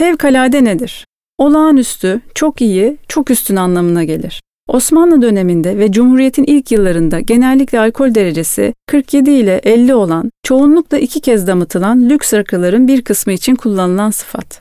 Fevkalade nedir? Olağanüstü, çok iyi, çok üstün anlamına gelir. Osmanlı döneminde ve Cumhuriyet'in ilk yıllarında genellikle alkol derecesi 47 ile 50 olan, çoğunlukla iki kez damıtılan lüks rakıların bir kısmı için kullanılan sıfat.